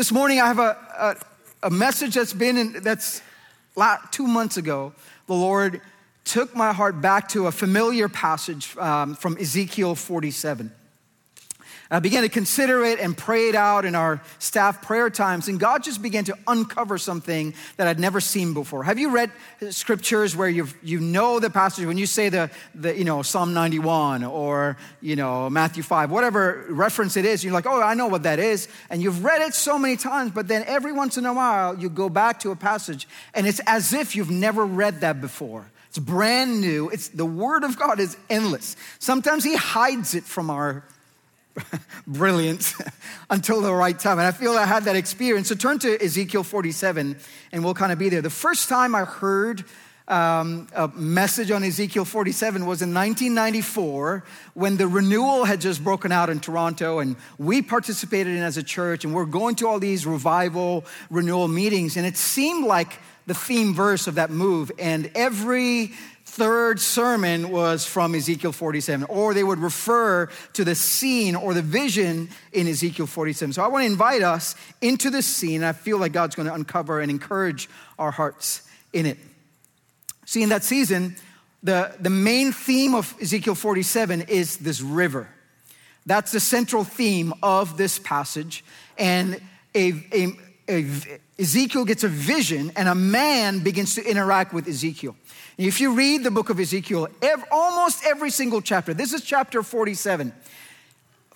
This morning I have a, a, a message that's been in, that's two months ago. The Lord took my heart back to a familiar passage um, from Ezekiel 47. I began to consider it and pray it out in our staff prayer times, and God just began to uncover something that I'd never seen before. Have you read scriptures where you you know the passage when you say the, the you know Psalm 91 or you know Matthew 5, whatever reference it is, you're like, oh, I know what that is, and you've read it so many times, but then every once in a while you go back to a passage, and it's as if you've never read that before. It's brand new. It's the word of God is endless. Sometimes he hides it from our brilliance until the right time. And I feel I had that experience. So turn to Ezekiel 47 and we'll kind of be there. The first time I heard um, a message on Ezekiel 47 was in 1994 when the renewal had just broken out in Toronto and we participated in as a church and we're going to all these revival renewal meetings and it seemed like the theme verse of that move and every third sermon was from Ezekiel 47, or they would refer to the scene or the vision in Ezekiel 47. So I want to invite us into this scene. I feel like God's going to uncover and encourage our hearts in it. See, in that season, the, the main theme of Ezekiel 47 is this river. That's the central theme of this passage. And a, a, a, Ezekiel gets a vision, and a man begins to interact with Ezekiel. If you read the book of Ezekiel, every, almost every single chapter, this is chapter 47.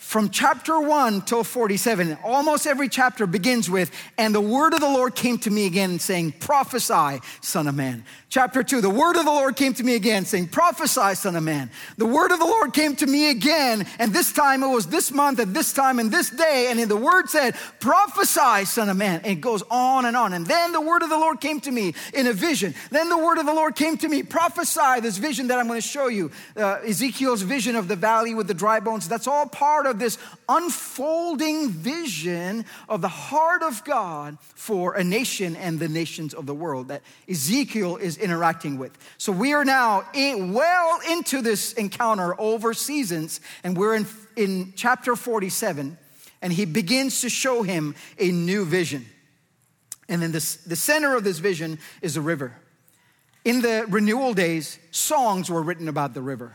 From chapter 1 till 47, almost every chapter begins with, and the word of the Lord came to me again, saying, Prophesy, son of man. Chapter 2, the word of the Lord came to me again, saying, Prophesy, son of man. The word of the Lord came to me again, and this time it was this month, and this time, and this day. And the word said, Prophesy, son of man. And it goes on and on. And then the word of the Lord came to me in a vision. Then the word of the Lord came to me, Prophesy, this vision that I'm going to show you. Uh, Ezekiel's vision of the valley with the dry bones. That's all part of this unfolding vision of the heart of God for a nation and the nations of the world that Ezekiel is interacting with. So we are now well into this encounter over seasons, and we're in, in chapter 47, and he begins to show him a new vision. And then this, the center of this vision is a river. In the renewal days, songs were written about the river.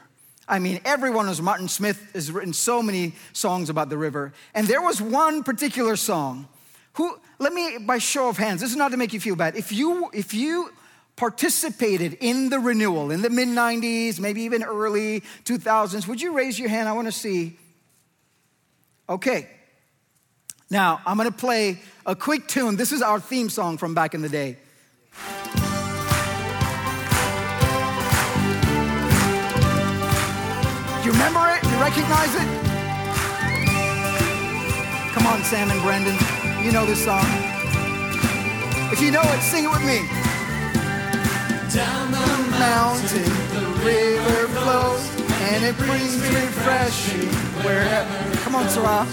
I mean, everyone knows Martin Smith has written so many songs about the river. And there was one particular song who, let me, by show of hands, this is not to make you feel bad. If you, if you participated in the renewal in the mid 90s, maybe even early 2000s, would you raise your hand? I want to see. Okay. Now, I'm to play a quick tune. This is our theme song from back in the day. You remember it? You recognize it? Come on, Sam and Brendan. You know this song. If you know it, sing it with me. Down the mountain, the river flows, and it brings refreshing wherever. Come on, Sarah.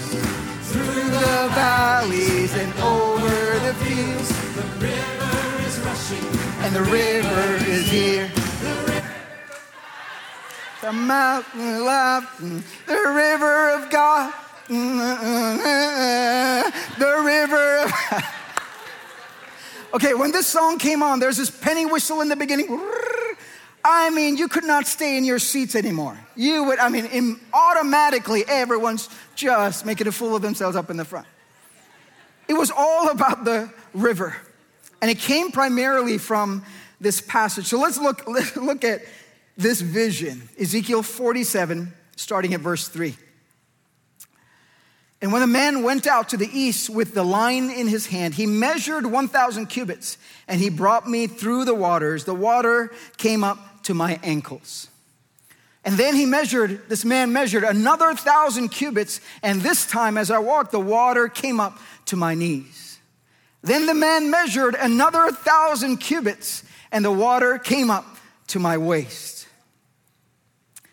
Through the valleys and over the fields, the river is rushing, and the river is here. The mountain love, the river of God, the river of. Okay, when this song came on, there's this penny whistle in the beginning. I mean, you could not stay in your seats anymore. You would, I mean, automatically everyone's just making a fool of themselves up in the front. It was all about the river. And it came primarily from this passage. So let's look, look at this vision Ezekiel 47, starting at verse 3. And when the man went out to the east with the line in his hand, he measured 1,000 cubits and he brought me through the waters. The water came up to my ankles. And then he measured, this man measured another thousand cubits, and this time as I walked, the water came up to my knees. Then the man measured another thousand cubits, and the water came up to my waist.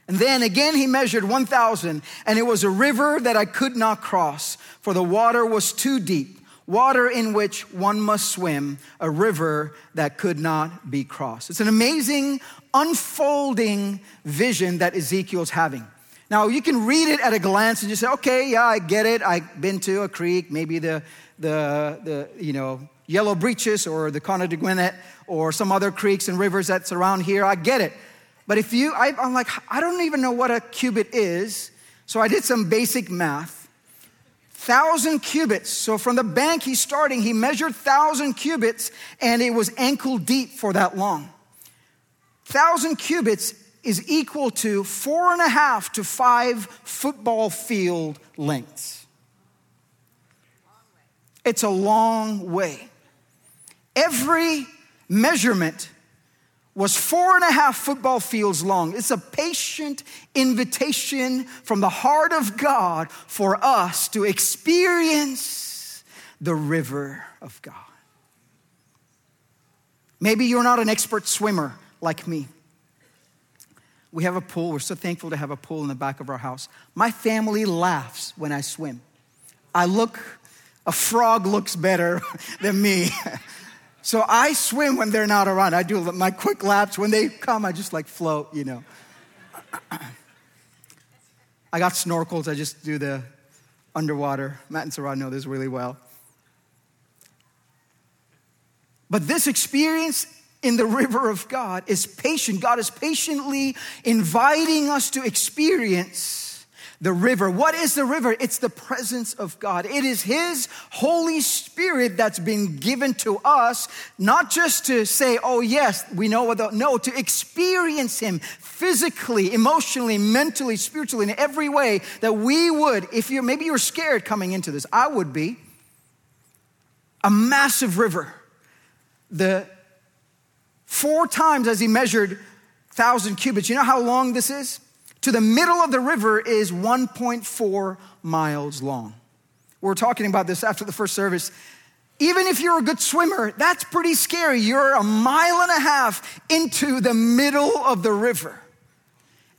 And then again he measured 1,000, and it was a river that I could not cross, for the water was too deep, water in which one must swim, a river that could not be crossed. It's an amazing, unfolding vision that Ezekiel's having. Now, you can read it at a glance and just say, okay, yeah, I get it. I've been to a creek, maybe the, the, the you know, Yellow Breeches or the Conodoguinet or some other creeks and rivers that's around here. I get it. But if you, I, I'm like, I don't even know what a cubit is. So I did some basic math. Thousand cubits. So from the bank he's starting, he measured thousand cubits and it was ankle deep for that long. Thousand cubits is equal to four and a half to five football field lengths. It's a long way. Every measurement was four and a half football fields long. It's a patient invitation from the heart of God for us to experience the river of God. Maybe you're not an expert swimmer like me. We have a pool. We're so thankful to have a pool in the back of our house. My family laughs when I swim. I look, a frog looks better than me. so I swim when they're not around. I do my quick laps. When they come, I just like float, you know. I got snorkels. I just do the underwater. Matt and Sarah know this really well. But this experience in the river of God is patient. God is patiently inviting us to experience the river. What is the river? It's the presence of God. It is His Holy Spirit that's been given to us, not just to say, oh, yes, we know what the, no, to experience Him physically, emotionally, mentally, spiritually, in every way that we would, if you're, maybe you're scared coming into this, I would be, a massive river. The Four times as he measured thousand cubits. You know how long this is? To the middle of the river is 1.4 miles long. We are talking about this after the first service. Even if you're a good swimmer, that's pretty scary. You're a mile and a half into the middle of the river.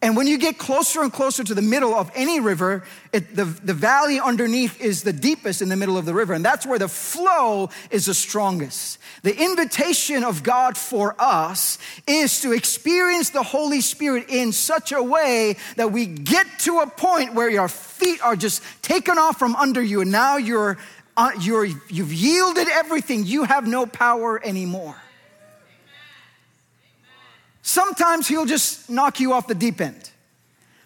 And when you get closer and closer to the middle of any river, it, the, the valley underneath is the deepest in the middle of the river. And that's where the flow is the strongest. The invitation of God for us is to experience the Holy Spirit in such a way that we get to a point where your feet are just taken off from under you. And now you're, uh, you're, you've yielded everything. You have no power anymore. Sometimes he'll just knock you off the deep end.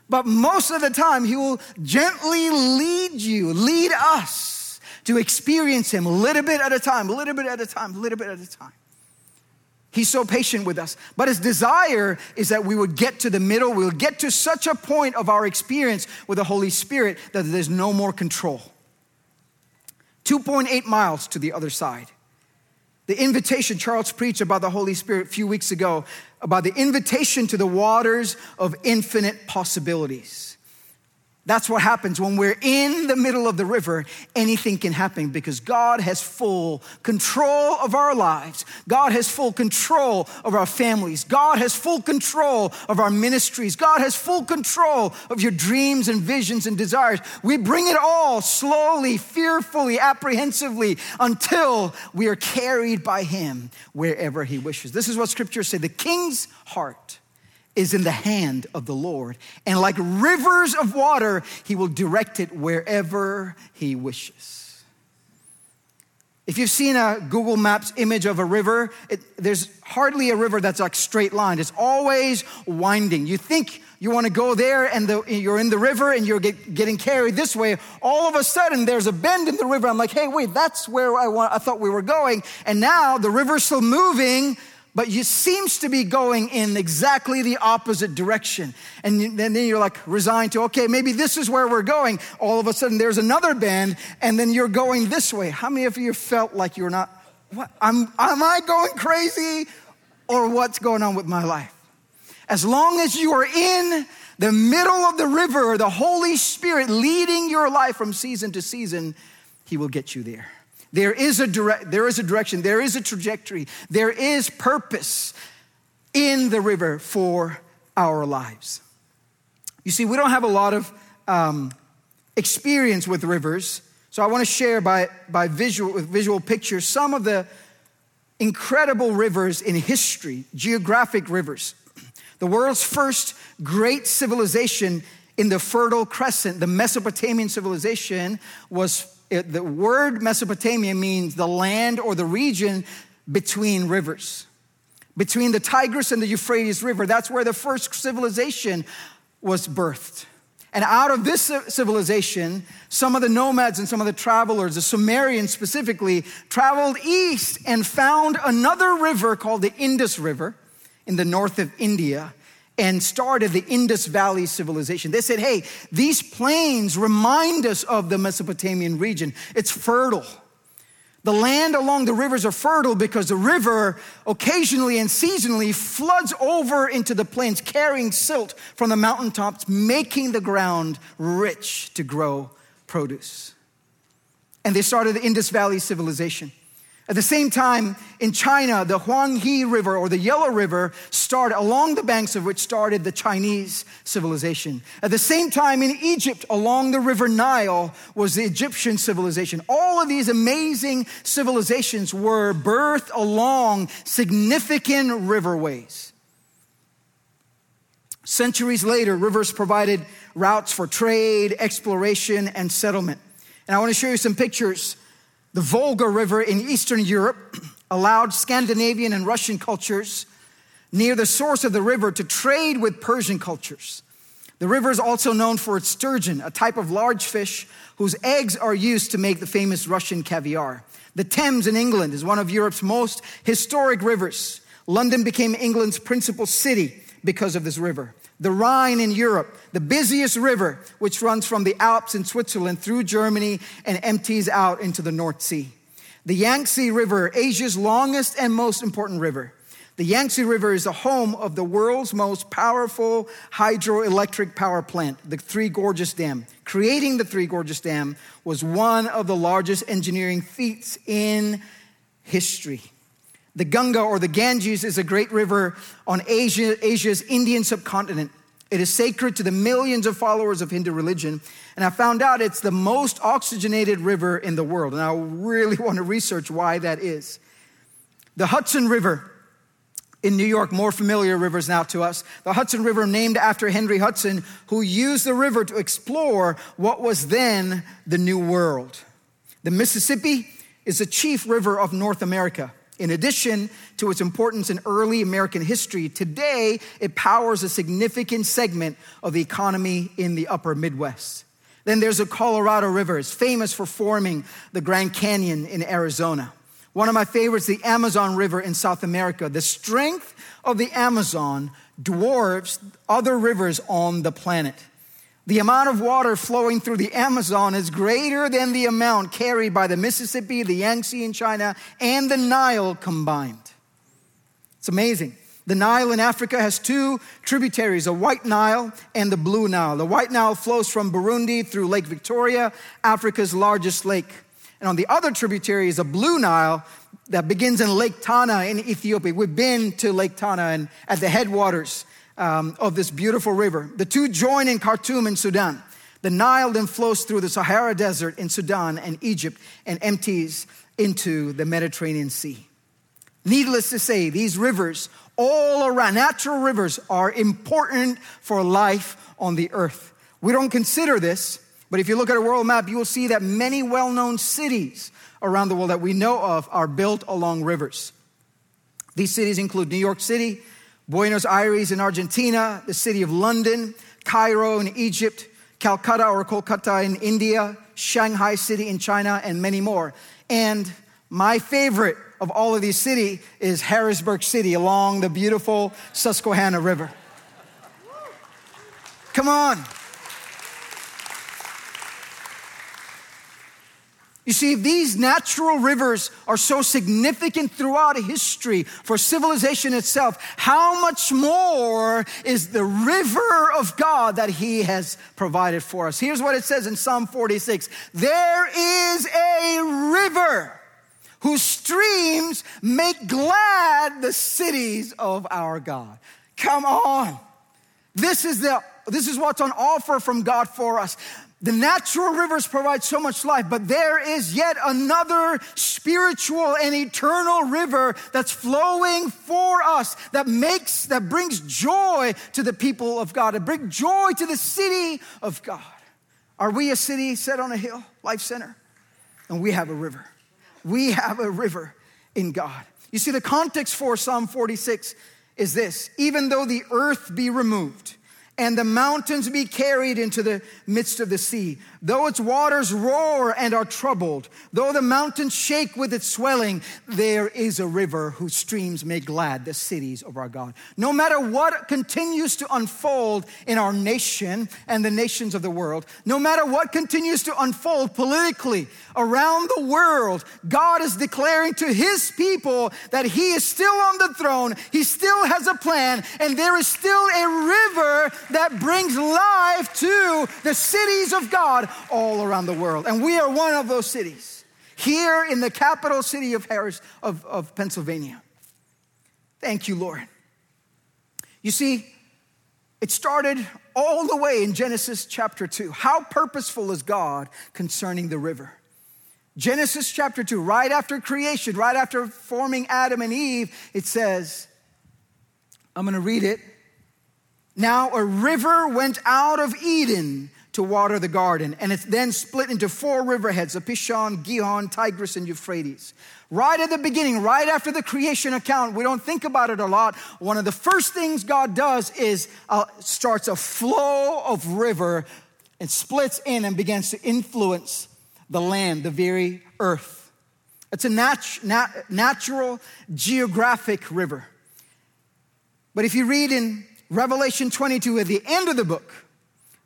But most of the time, he will gently lead you, lead us to experience him a little bit at a time, a little bit at a time, a little bit at a time. He's so patient with us. But his desire is that we would get to the middle, we would get to such a point of our experience with the Holy Spirit that there's no more control. 2.8 miles to the other side. The invitation, Charles preached about the Holy Spirit a few weeks ago, about the invitation to the waters of infinite possibilities. That's what happens when we're in the middle of the river. Anything can happen because God has full control of our lives. God has full control of our families. God has full control of our ministries. God has full control of your dreams and visions and desires. We bring it all slowly, fearfully, apprehensively until we are carried by Him wherever He wishes. This is what scriptures say the king's heart is in the hand of the Lord. And like rivers of water, he will direct it wherever he wishes. If you've seen a Google Maps image of a river, it, there's hardly a river that's like straight line. It's always winding. You think you want to go there and the, you're in the river and you're get, getting carried this way. All of a sudden, there's a bend in the river. I'm like, hey, wait, that's where I, want, I thought we were going. And now the river's still moving, but you seems to be going in exactly the opposite direction. And then you're like resigned to, okay, maybe this is where we're going. All of a sudden there's another bend and then you're going this way. How many of you felt like you're not, what, am, am I going crazy or what's going on with my life? As long as you are in the middle of the river, the Holy Spirit leading your life from season to season, He will get you there. There is a direct, there is a direction, there is a trajectory, there is purpose in the river for our lives. You see, we don't have a lot of um, experience with rivers, so I want to share by, by visual with visual pictures some of the incredible rivers in history, geographic rivers. The world's first great civilization in the Fertile Crescent, the Mesopotamian civilization was the word Mesopotamia means the land or the region between rivers. Between the Tigris and the Euphrates River, that's where the first civilization was birthed. And out of this civilization, some of the nomads and some of the travelers, the Sumerians specifically, traveled east and found another river called the Indus River in the north of India and started the Indus Valley civilization. They said, hey, these plains remind us of the Mesopotamian region. It's fertile. The land along the rivers are fertile because the river occasionally and seasonally floods over into the plains, carrying silt from the mountaintops, making the ground rich to grow produce. And they started the Indus Valley civilization. At the same time, in China, the Huanghe River or the Yellow River started along the banks of which started the Chinese civilization. At the same time, in Egypt, along the River Nile was the Egyptian civilization. All of these amazing civilizations were birthed along significant riverways. Centuries later, rivers provided routes for trade, exploration, and settlement. And I want to show you some pictures the Volga River in Eastern Europe allowed Scandinavian and Russian cultures near the source of the river to trade with Persian cultures. The river is also known for its sturgeon, a type of large fish whose eggs are used to make the famous Russian caviar. The Thames in England is one of Europe's most historic rivers. London became England's principal city because of this river the Rhine in Europe, the busiest river, which runs from the Alps in Switzerland through Germany and empties out into the North Sea. The Yangtze River, Asia's longest and most important river. The Yangtze River is the home of the world's most powerful hydroelectric power plant, the Three Gorges Dam. Creating the Three Gorges Dam was one of the largest engineering feats in history. The Ganga or the Ganges is a great river on Asia, Asia's Indian subcontinent. It is sacred to the millions of followers of Hindu religion. And I found out it's the most oxygenated river in the world. And I really want to research why that is. The Hudson River in New York, more familiar rivers now to us. The Hudson River, named after Henry Hudson, who used the river to explore what was then the New World. The Mississippi is the chief river of North America. In addition to its importance in early American history, today it powers a significant segment of the economy in the upper Midwest. Then there's the Colorado River. Famous for forming the Grand Canyon in Arizona. One of my favorites, the Amazon River in South America. The strength of the Amazon dwarfs other rivers on the planet. The amount of water flowing through the Amazon is greater than the amount carried by the Mississippi, the Yangtze in China, and the Nile combined. It's amazing. The Nile in Africa has two tributaries, the White Nile and the Blue Nile. The White Nile flows from Burundi through Lake Victoria, Africa's largest lake. And on the other tributary is a Blue Nile that begins in Lake Tana in Ethiopia. We've been to Lake Tana and at the headwaters um, of this beautiful river. The two join in Khartoum in Sudan. The Nile then flows through the Sahara Desert in Sudan and Egypt and empties into the Mediterranean Sea. Needless to say, these rivers all around, natural rivers, are important for life on the earth. We don't consider this, but if you look at a world map, you will see that many well known cities around the world that we know of are built along rivers. These cities include New York City, Buenos Aires in Argentina, the city of London, Cairo in Egypt, Calcutta or Kolkata in India, Shanghai City in China, and many more. And my favorite of all of these cities is Harrisburg City along the beautiful Susquehanna River. Come on. You see, these natural rivers are so significant throughout history for civilization itself. How much more is the river of God that He has provided for us? Here's what it says in Psalm 46 There is a river whose streams make glad the cities of our God. Come on. This is the this is what's on offer from God for us. The natural rivers provide so much life, but there is yet another spiritual and eternal river that's flowing for us that makes, that brings joy to the people of God, it brings joy to the city of God. Are we a city set on a hill, Life Center? And we have a river. We have a river in God. You see, the context for Psalm 46 is this even though the earth be removed, and the mountains be carried into the midst of the sea. Though its waters roar and are troubled, though the mountains shake with its swelling, there is a river whose streams make glad the cities of our God. No matter what continues to unfold in our nation and the nations of the world, no matter what continues to unfold politically around the world, God is declaring to his people that he is still on the throne, he still has a plan, and there is still a river that brings life to the cities of God all around the world. And we are one of those cities here in the capital city of Harris, of, of Pennsylvania. Thank you, Lord. You see, it started all the way in Genesis chapter 2. How purposeful is God concerning the river? Genesis chapter 2, right after creation, right after forming Adam and Eve, it says, I'm going to read it. Now a river went out of Eden to water the garden, and it then split into four riverheads the Pishon, Gihon, Tigris, and Euphrates. Right at the beginning, right after the creation account, we don't think about it a lot. One of the first things God does is uh, starts a flow of river and splits in and begins to influence the land, the very earth. It's a nat- nat- natural geographic river. But if you read in Revelation 22, at the end of the book,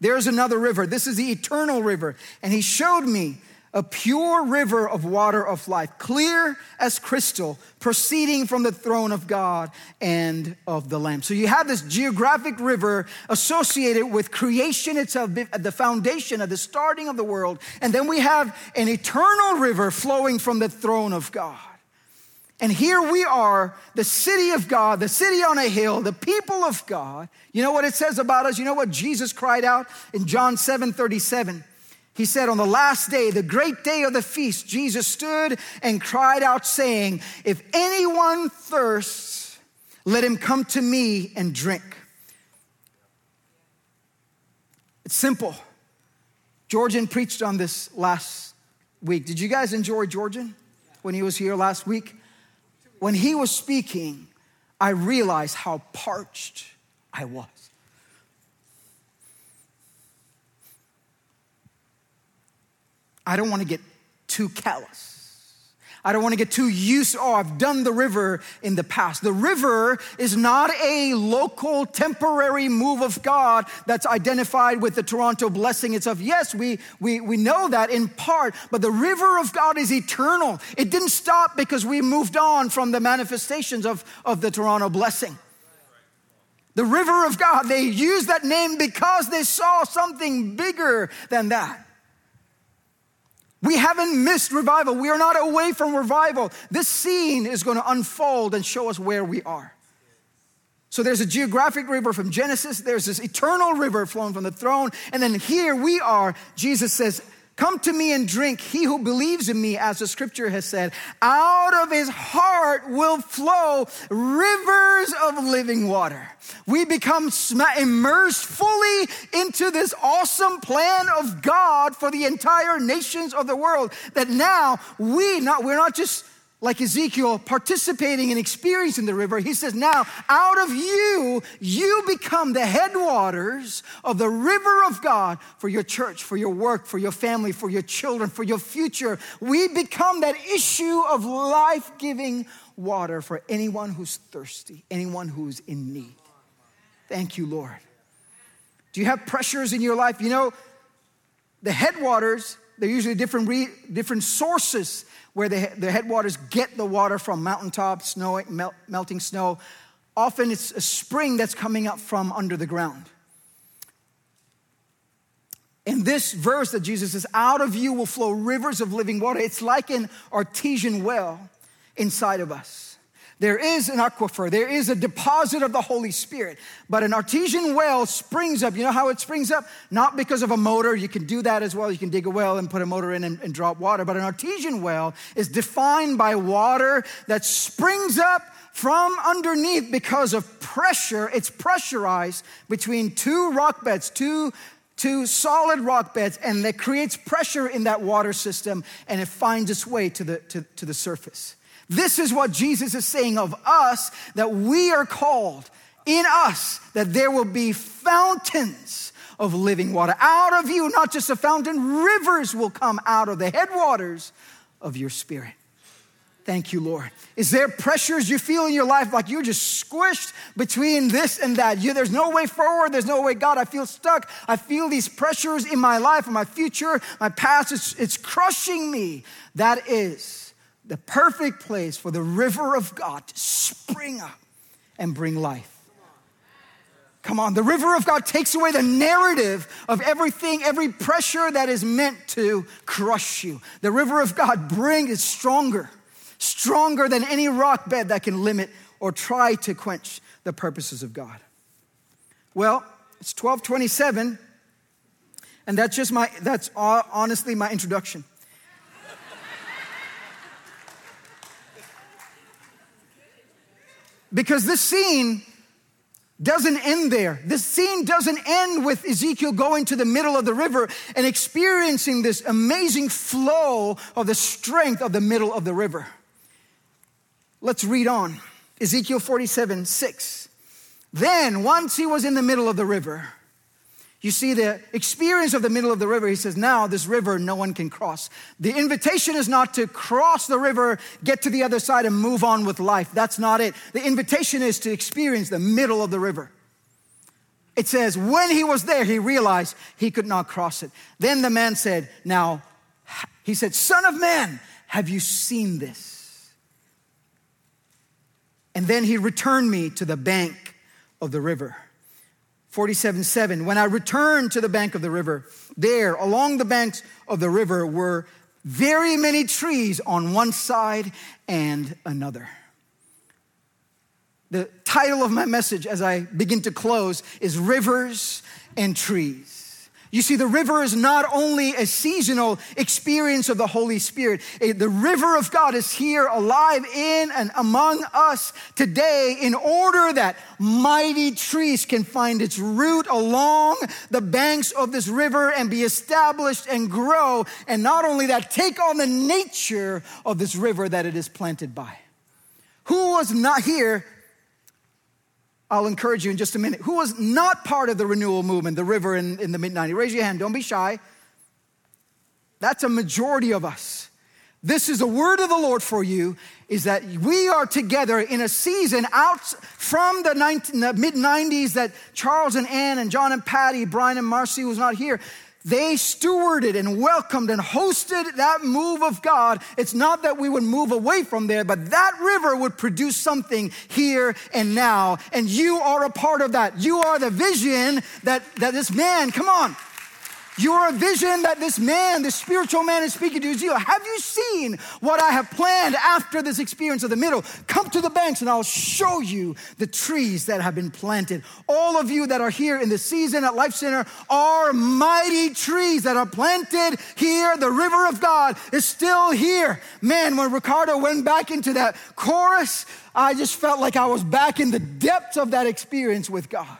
there's another river. This is the eternal river. And he showed me a pure river of water of life, clear as crystal, proceeding from the throne of God and of the Lamb. So you have this geographic river associated with creation itself, the foundation of the starting of the world. And then we have an eternal river flowing from the throne of God. And here we are, the city of God, the city on a hill, the people of God. You know what it says about us? You know what Jesus cried out in John 7 37? He said, On the last day, the great day of the feast, Jesus stood and cried out, saying, If anyone thirsts, let him come to me and drink. It's simple. Georgian preached on this last week. Did you guys enjoy Georgian when he was here last week? When he was speaking, I realized how parched I was. I don't want to get too callous. I don't want to get too used. Oh, I've done the river in the past. The river is not a local temporary move of God that's identified with the Toronto blessing itself. Yes, we, we, we know that in part, but the river of God is eternal. It didn't stop because we moved on from the manifestations of, of the Toronto blessing. The river of God, they used that name because they saw something bigger than that. We haven't missed revival. We are not away from revival. This scene is going to unfold and show us where we are. So there's a geographic river from Genesis, there's this eternal river flowing from the throne, and then here we are. Jesus says, Come to me and drink. He who believes in me, as the scripture has said, out of his heart will flow rivers of living water. We become immersed fully into this awesome plan of God for the entire nations of the world. That now we not, we're not just like Ezekiel, participating and experiencing the river, he says, Now out of you, you become the headwaters of the river of God for your church, for your work, for your family, for your children, for your future. We become that issue of life giving water for anyone who's thirsty, anyone who's in need. Thank you, Lord. Do you have pressures in your life? You know, the headwaters, they're usually different, re- different sources where the, the headwaters get the water from mountaintop, snow, melt, melting snow. Often it's a spring that's coming up from under the ground. In this verse that Jesus says, out of you will flow rivers of living water, it's like an artesian well inside of us. There is an aquifer, there is a deposit of the Holy Spirit. But an artesian well springs up. You know how it springs up? Not because of a motor. You can do that as well. You can dig a well and put a motor in and, and drop water. But an artesian well is defined by water that springs up from underneath because of pressure. It's pressurized between two rock beds, two two solid rock beds and that creates pressure in that water system and it finds its way to the, to, to the surface. This is what Jesus is saying of us that we are called in us, that there will be fountains of living water. Out of you, not just a fountain, rivers will come out of the headwaters of your spirit. Thank you, Lord. Is there pressures you feel in your life like you're just squished between this and that? You, there's no way forward. There's no way, God, I feel stuck. I feel these pressures in my life, in my future, my past. It's, it's crushing me. That is the perfect place for the river of God to spring up and bring life. Come on, the river of God takes away the narrative of everything, every pressure that is meant to crush you. The river of God brings is stronger, stronger than any rock bed that can limit or try to quench the purposes of God. Well, it's 1227, and that's just my, that's honestly my introduction. Because this scene doesn't end there. This scene doesn't end with Ezekiel going to the middle of the river and experiencing this amazing flow of the strength of the middle of the river. Let's read on. Ezekiel 47 6. Then, once he was in the middle of the river, you see the experience of the middle of the river. He says, Now this river no one can cross. The invitation is not to cross the river, get to the other side, and move on with life. That's not it. The invitation is to experience the middle of the river. It says, When he was there, he realized he could not cross it. Then the man said, Now, he said, Son of man, have you seen this? And then he returned me to the bank of the river. 47 7. When I returned to the bank of the river, there along the banks of the river were very many trees on one side and another. The title of my message as I begin to close is Rivers and Trees. You see, the river is not only a seasonal experience of the Holy Spirit, eh, the river of God is here alive in and among us today in order that mighty trees can find its root along the banks of this river and be established and grow. And not only that, take on the nature of this river that it is planted by. Who was not here I'll encourage you in just a minute, who was not part of the renewal movement, the river in, in the mid 90s. Raise your hand, don't be shy. That's a majority of us. This is a word of the Lord for you is that we are together in a season out from the, the mid 90s that Charles and Ann and John and Patty, Brian and Marcy was not here. They stewarded and welcomed and hosted that move of God. It's not that we would move away from there, but that river would produce something here and now. And you are a part of that. You are the vision that, that this man, come on, you're a vision that this man, this spiritual man is speaking to you. Have you seen what I have planned after this experience of the middle? Come to the banks and I'll show you the trees that have been planted. All of you that are here in the season at Life Center are mighty trees that are planted here. The river of God is still here. Man, when Ricardo went back into that chorus, I just felt like I was back in the depths of that experience with God.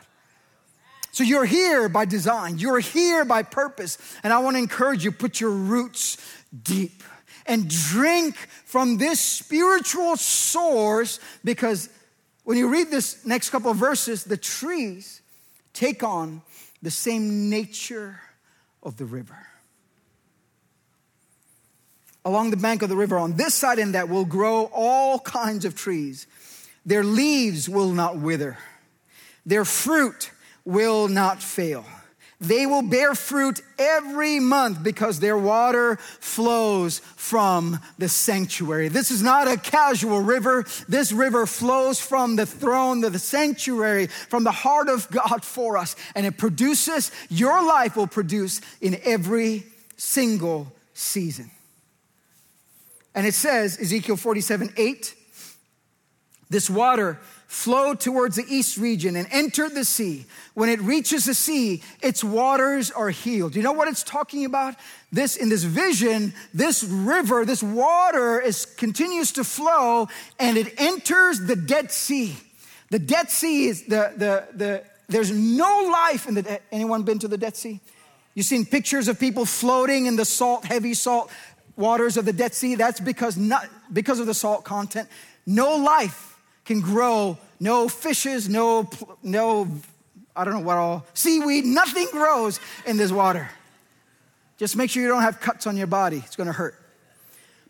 So you're here by design, you're here by purpose. And I want to encourage you put your roots deep and drink from this spiritual source because when you read this next couple of verses, the trees take on the same nature of the river. Along the bank of the river, on this side and that, will grow all kinds of trees. Their leaves will not wither, their fruit will not fail. They will bear fruit every month because their water flows from the sanctuary. This is not a casual river. This river flows from the throne, of the sanctuary, from the heart of God for us. And it produces, your life will produce in every single season. And it says, Ezekiel 47 8, This water flowed towards the east region and entered the sea. When it reaches the sea, its waters are healed. You know what it's talking about? This in this vision, this river, this water is continues to flow and it enters the Dead Sea. The Dead Sea is the the the there's no life in the anyone been to the Dead Sea? You've seen pictures of people floating in the salt, heavy salt waters of the Dead Sea. That's because not because of the salt content. No life can grow. No fishes. No no. I don't know what all seaweed. Nothing grows in this water. Just make sure you don't have cuts on your body. It's going to hurt.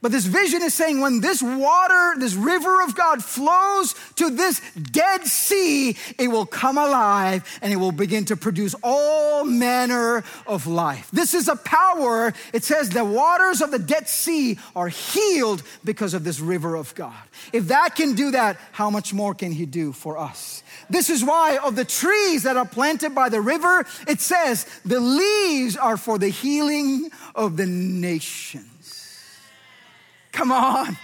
But this vision is saying when this water, this river of God flows to this dead sea, it will come alive and it will begin to produce all manner of life. This is a power. It says the waters of the dead sea are healed because of this river of God. If that can do that, how much more can He do for us? This is why of the trees that are planted by the river, it says the leaves are for the healing of the nation. Come on.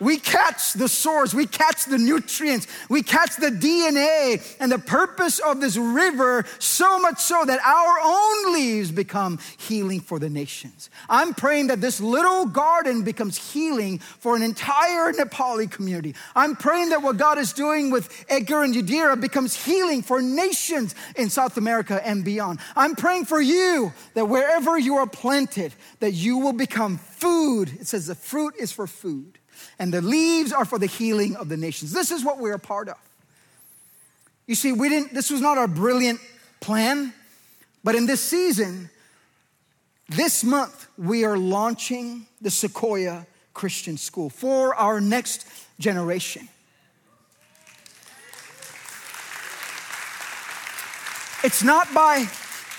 We catch the source, we catch the nutrients, we catch the DNA and the purpose of this river so much so that our own leaves become healing for the nations. I'm praying that this little garden becomes healing for an entire Nepali community. I'm praying that what God is doing with Edgar and Yadira becomes healing for nations in South America and beyond. I'm praying for you that wherever you are planted, that you will become food. It says the fruit is for food and the leaves are for the healing of the nations. This is what we're a part of. You see, we didn't, this was not our brilliant plan, but in this season, this month, we are launching the Sequoia Christian School for our next generation. It's not by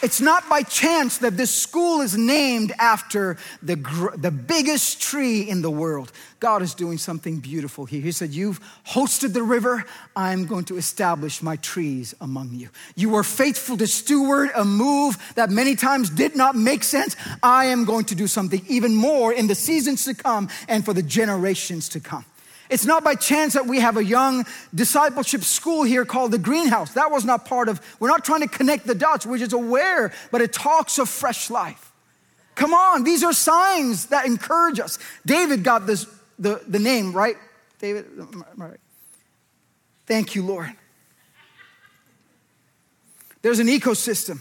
it's not by chance that this school is named after the, gr- the biggest tree in the world. God is doing something beautiful here. He said, You've hosted the river, I'm going to establish my trees among you. You were faithful to steward a move that many times did not make sense. I am going to do something even more in the seasons to come and for the generations to come. It's not by chance that we have a young discipleship school here called the Greenhouse. That was not part of, we're not trying to connect the dots. We're just aware, but it talks of fresh life. Come on, these are signs that encourage us. David got this, the, the name, right? David, right. Thank you, Lord. There's an ecosystem,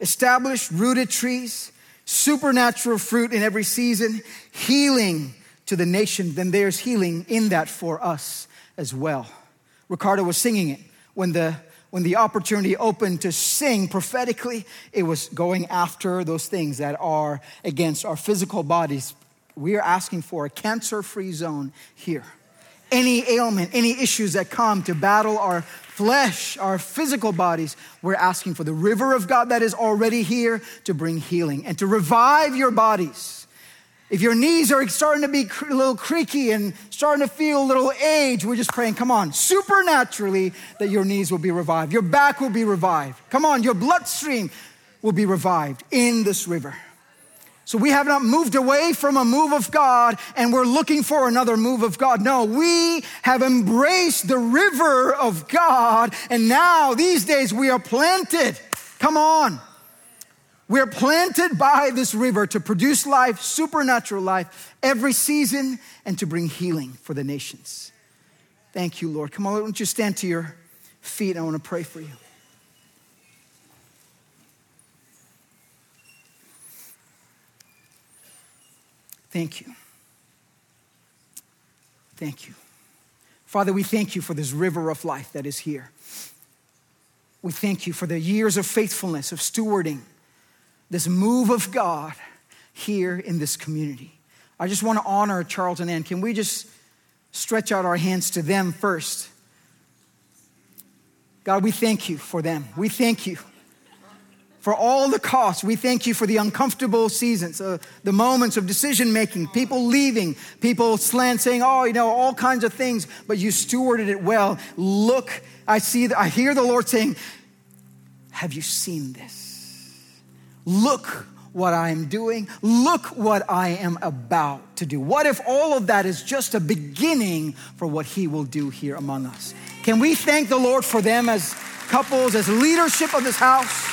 established, rooted trees, supernatural fruit in every season, healing to the nation, then there's healing in that for us as well. Ricardo was singing it when the when the opportunity opened to sing prophetically, it was going after those things that are against our physical bodies. We are asking for a cancer free zone here. Any ailment, any issues that come to battle our flesh, our physical bodies, we're asking for the river of God that is already here to bring healing and to revive your bodies if your knees are starting to be a little creaky and starting to feel a little age, we're just praying, come on, supernaturally, that your knees will be revived. Your back will be revived. Come on, your bloodstream will be revived in this river. So we have not moved away from a move of God and we're looking for another move of God. No, we have embraced the river of God and now these days we are planted. Come on. We're planted by this river to produce life, supernatural life, every season, and to bring healing for the nations. Thank you, Lord. Come on, why don't you stand to your feet? I want to pray for you. Thank you. Thank you. Father, we thank you for this river of life that is here. We thank you for the years of faithfulness, of stewarding this move of God here in this community. I just want to honor Charles and Ann. Can we just stretch out our hands to them first? God, we thank you for them. We thank you for all the costs. We thank you for the uncomfortable seasons, uh, the moments of decision making, people leaving, people slant saying, oh, you know, all kinds of things, but you stewarded it well. Look, I see, I hear the Lord saying, have you seen this? Look what I am doing. Look what I am about to do. What if all of that is just a beginning for what He will do here among us? Can we thank the Lord for them as couples, as leadership of this house?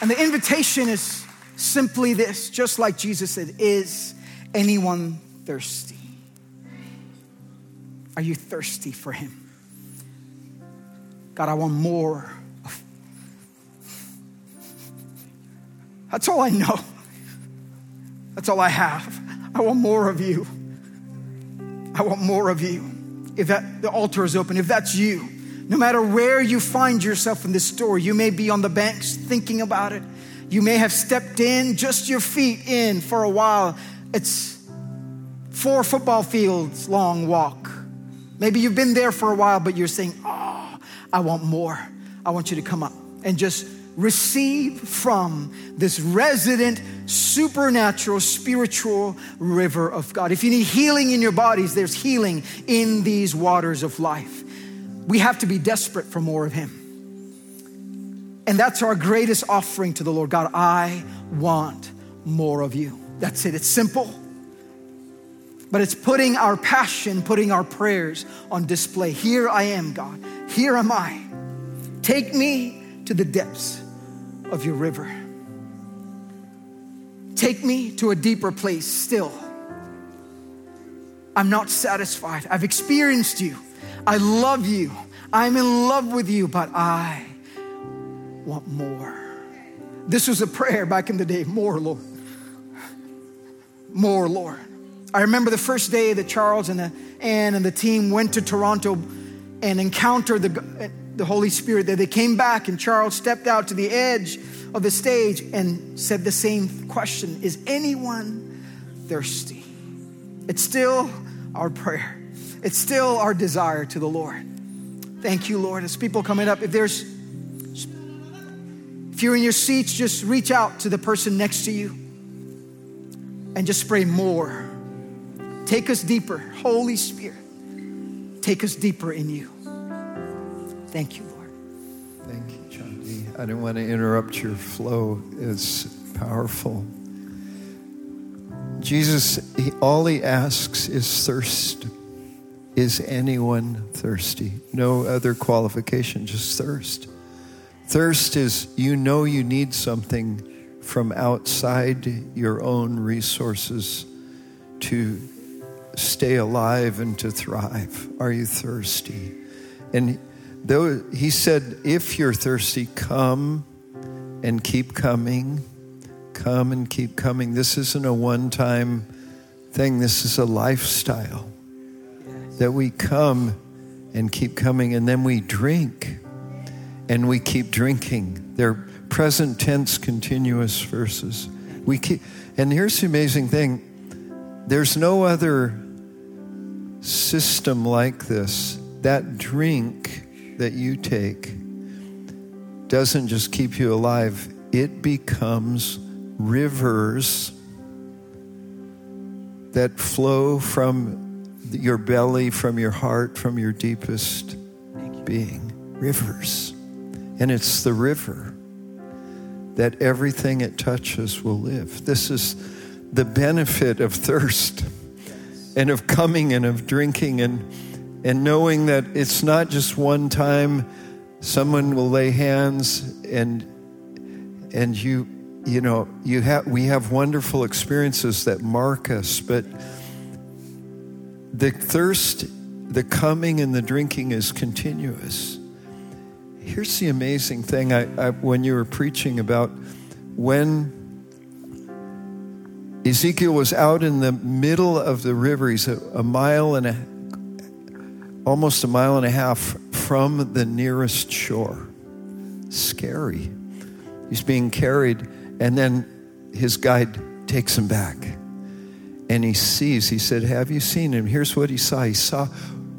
And the invitation is simply this, just like Jesus said, is anyone thirsty? Are you thirsty for Him? God, I want more. That's all I know. That's all I have. I want more of you. I want more of you. If that, the altar is open, if that's you, no matter where you find yourself in this story, you may be on the banks thinking about it. You may have stepped in, just your feet in for a while. It's four football fields long walk. Maybe you've been there for a while, but you're saying, Oh, I want more. I want you to come up and just receive from this resident, supernatural, spiritual river of God. If you need healing in your bodies, there's healing in these waters of life. We have to be desperate for more of Him. And that's our greatest offering to the Lord God. I want more of you. That's it. It's simple, but it's putting our passion, putting our prayers on display. Here I am, God. Here am I. Take me to the depths of your river. Take me to a deeper place still. I'm not satisfied. I've experienced you. I love you. I'm in love with you, but I want more. This was a prayer back in the day more, Lord. More, Lord. I remember the first day that Charles and the, Ann and the team went to Toronto and encounter the, the Holy Spirit. That they came back and Charles stepped out to the edge of the stage and said the same question Is anyone thirsty? It's still our prayer, it's still our desire to the Lord. Thank you, Lord. As people coming up, if there's if you're in your seats, just reach out to the person next to you and just pray more. Take us deeper. Holy Spirit, take us deeper in you. Thank you, Lord. Thank you, John I didn't want to interrupt your flow. It's powerful. Jesus, he, all he asks is thirst. Is anyone thirsty? No other qualification, just thirst. Thirst is you know you need something from outside your own resources to stay alive and to thrive. Are you thirsty? And though he said, if you're thirsty, come and keep coming. Come and keep coming. This isn't a one time thing, this is a lifestyle that we come and keep coming, and then we drink and we keep drinking. They're present tense, continuous verses. We keep, and here's the amazing thing there's no other system like this. That drink that you take doesn't just keep you alive, it becomes rivers that flow from your belly, from your heart, from your deepest being. Rivers. And it's the river that everything it touches will live. This is the benefit of thirst and of coming and of drinking and, and knowing that it's not just one time someone will lay hands and, and you, you know, you have, we have wonderful experiences that mark us, but the thirst, the coming and the drinking is continuous. Here's the amazing thing I, I, when you were preaching about when Ezekiel was out in the middle of the river, he's a, a mile and a almost a mile and a half from the nearest shore. Scary. He's being carried, and then his guide takes him back and he sees, he said, Have you seen him? Here's what he saw. He saw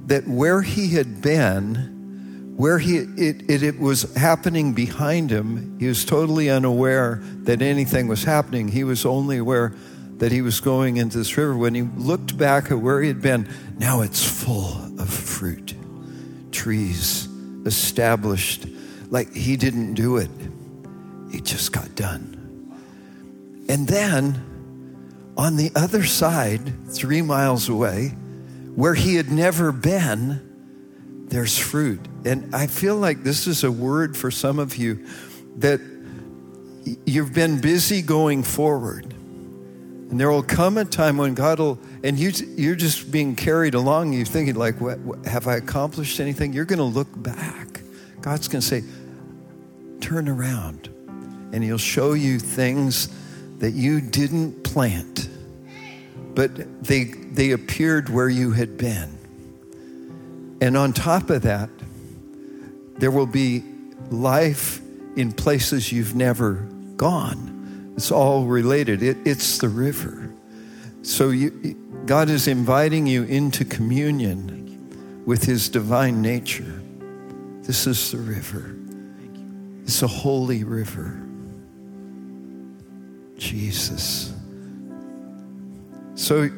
that where he had been, where he it, it, it was happening behind him, he was totally unaware that anything was happening. He was only aware that he was going into this river. When he looked back at where he had been, now it's full of fruit, trees, established like he didn't do it. It just got done. And then on the other side, three miles away, where he had never been, there's fruit. And I feel like this is a word for some of you that you've been busy going forward. And there will come a time when God will, and you, you're just being carried along. You're thinking, like, what, what, have I accomplished anything? You're going to look back. God's going to say, turn around. And He'll show you things that you didn't plant, but they, they appeared where you had been. And on top of that, there will be life in places you've never gone. It's all related, it, it's the river. So you, God is inviting you into communion with His divine nature. This is the river, it's a holy river. Jesus. So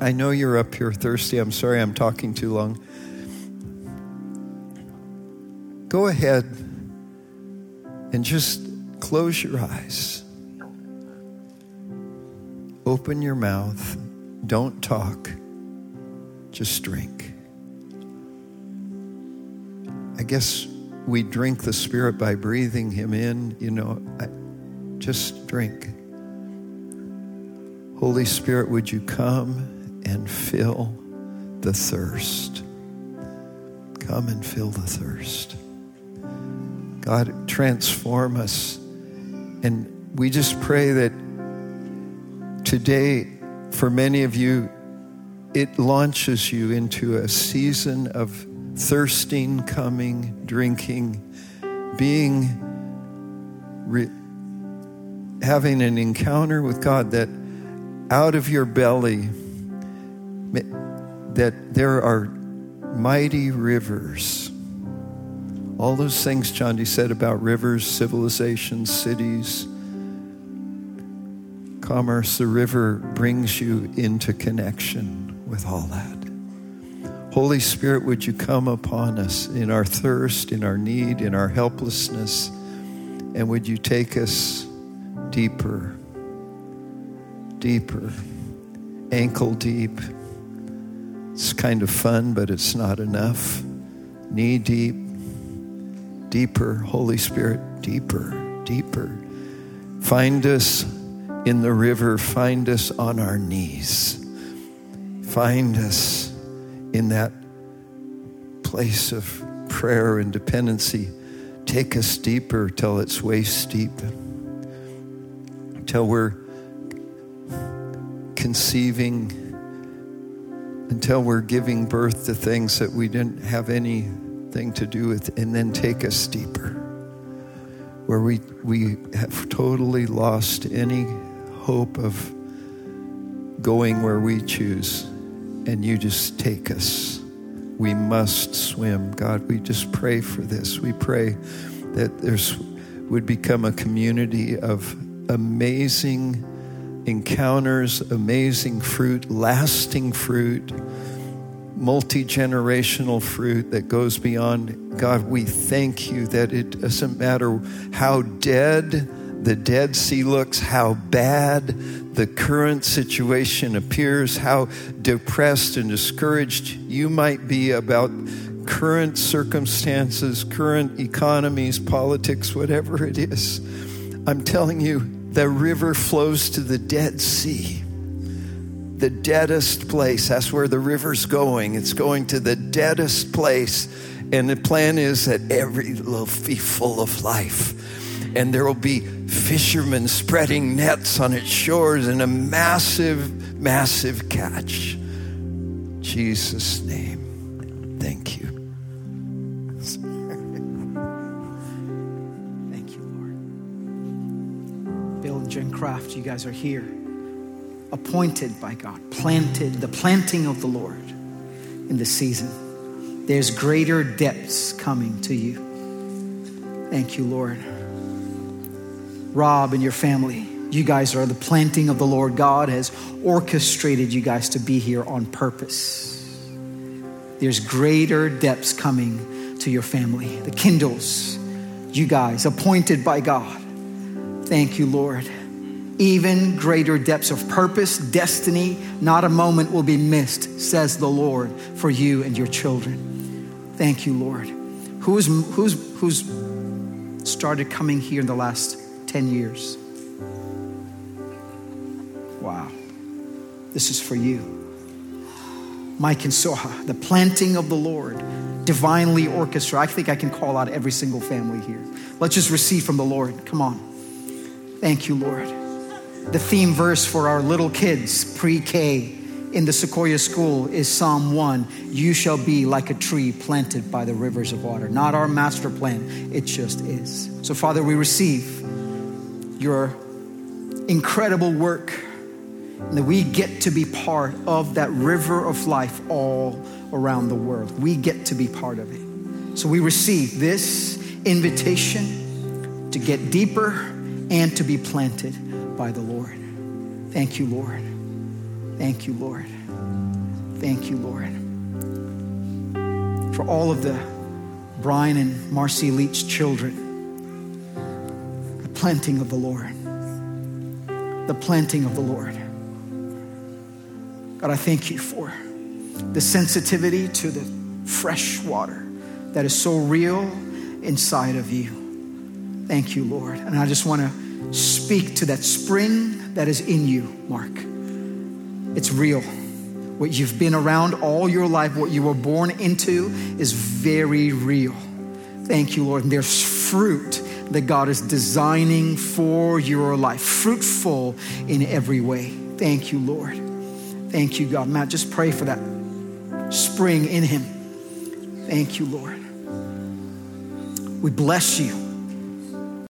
I know you're up here thirsty. I'm sorry I'm talking too long. Go ahead and just close your eyes. Open your mouth. Don't talk. Just drink. I guess we drink the Spirit by breathing Him in. You know, I, just drink. Holy Spirit, would you come and fill the thirst? Come and fill the thirst. God, transform us. And we just pray that today, for many of you, it launches you into a season of thirsting, coming, drinking, being. Re- having an encounter with God that out of your belly that there are mighty rivers. All those things Chandi said about rivers, civilizations, cities, commerce, the river brings you into connection with all that. Holy Spirit, would you come upon us in our thirst, in our need, in our helplessness, and would you take us deeper, deeper, ankle deep. It's kind of fun, but it's not enough. Knee deep, deeper, Holy Spirit, deeper, deeper. Find us in the river, find us on our knees. Find us in that place of prayer and dependency. Take us deeper till it's waist deep till we're conceiving, until we're giving birth to things that we didn't have anything to do with, and then take us deeper, where we, we have totally lost any hope of going where we choose, and you just take us. We must swim. God, we just pray for this. We pray that there's would become a community of amazing encounters, amazing fruit, lasting fruit, multi generational fruit that goes beyond. God, we thank you that it doesn't matter how dead the Dead Sea looks, how bad the current situation appears, how depressed and discouraged you might be about current circumstances, current economies, politics, whatever it is. I'm telling you, the river flows to the Dead Sea. The deadest place. That's where the river's going. It's going to the deadest place. And the plan is that every will be full of life. And there will be fishermen spreading nets on its shores and a massive, massive catch. Jesus' name. Thank you. Thank you, Lord. Bill and Jen Craft, you guys are here, appointed by God, planted, the planting of the Lord in the season. There's greater depths coming to you. Thank you, Lord. Rob and your family, you guys are the planting of the Lord. God has orchestrated you guys to be here on purpose. There's greater depths coming to your family, the Kindles, you guys, appointed by God. Thank you, Lord. Even greater depths of purpose, destiny, not a moment will be missed, says the Lord, for you and your children. Thank you, Lord. Who's, who's, who's started coming here in the last 10 years? Wow. This is for you. Mike and Soha, the planting of the Lord, divinely orchestrated. I think I can call out every single family here. Let's just receive from the Lord. Come on. Thank you, Lord. The theme verse for our little kids, pre K, in the Sequoia School is Psalm 1 You shall be like a tree planted by the rivers of water. Not our master plan, it just is. So, Father, we receive your incredible work and that we get to be part of that river of life all around the world. We get to be part of it. So we receive this invitation to get deeper and to be planted by the Lord. Thank you, Lord. Thank you, Lord. Thank you, Lord. For all of the Brian and Marcy Leach children, the planting of the Lord. The planting of the Lord. God, I thank you for the sensitivity to the fresh water that is so real inside of you. Thank you, Lord. And I just want to speak to that spring that is in you, Mark. It's real. What you've been around all your life, what you were born into, is very real. Thank you, Lord. And there's fruit that God is designing for your life, fruitful in every way. Thank you, Lord. Thank you, God. Matt, just pray for that spring in him. Thank you, Lord. We bless you.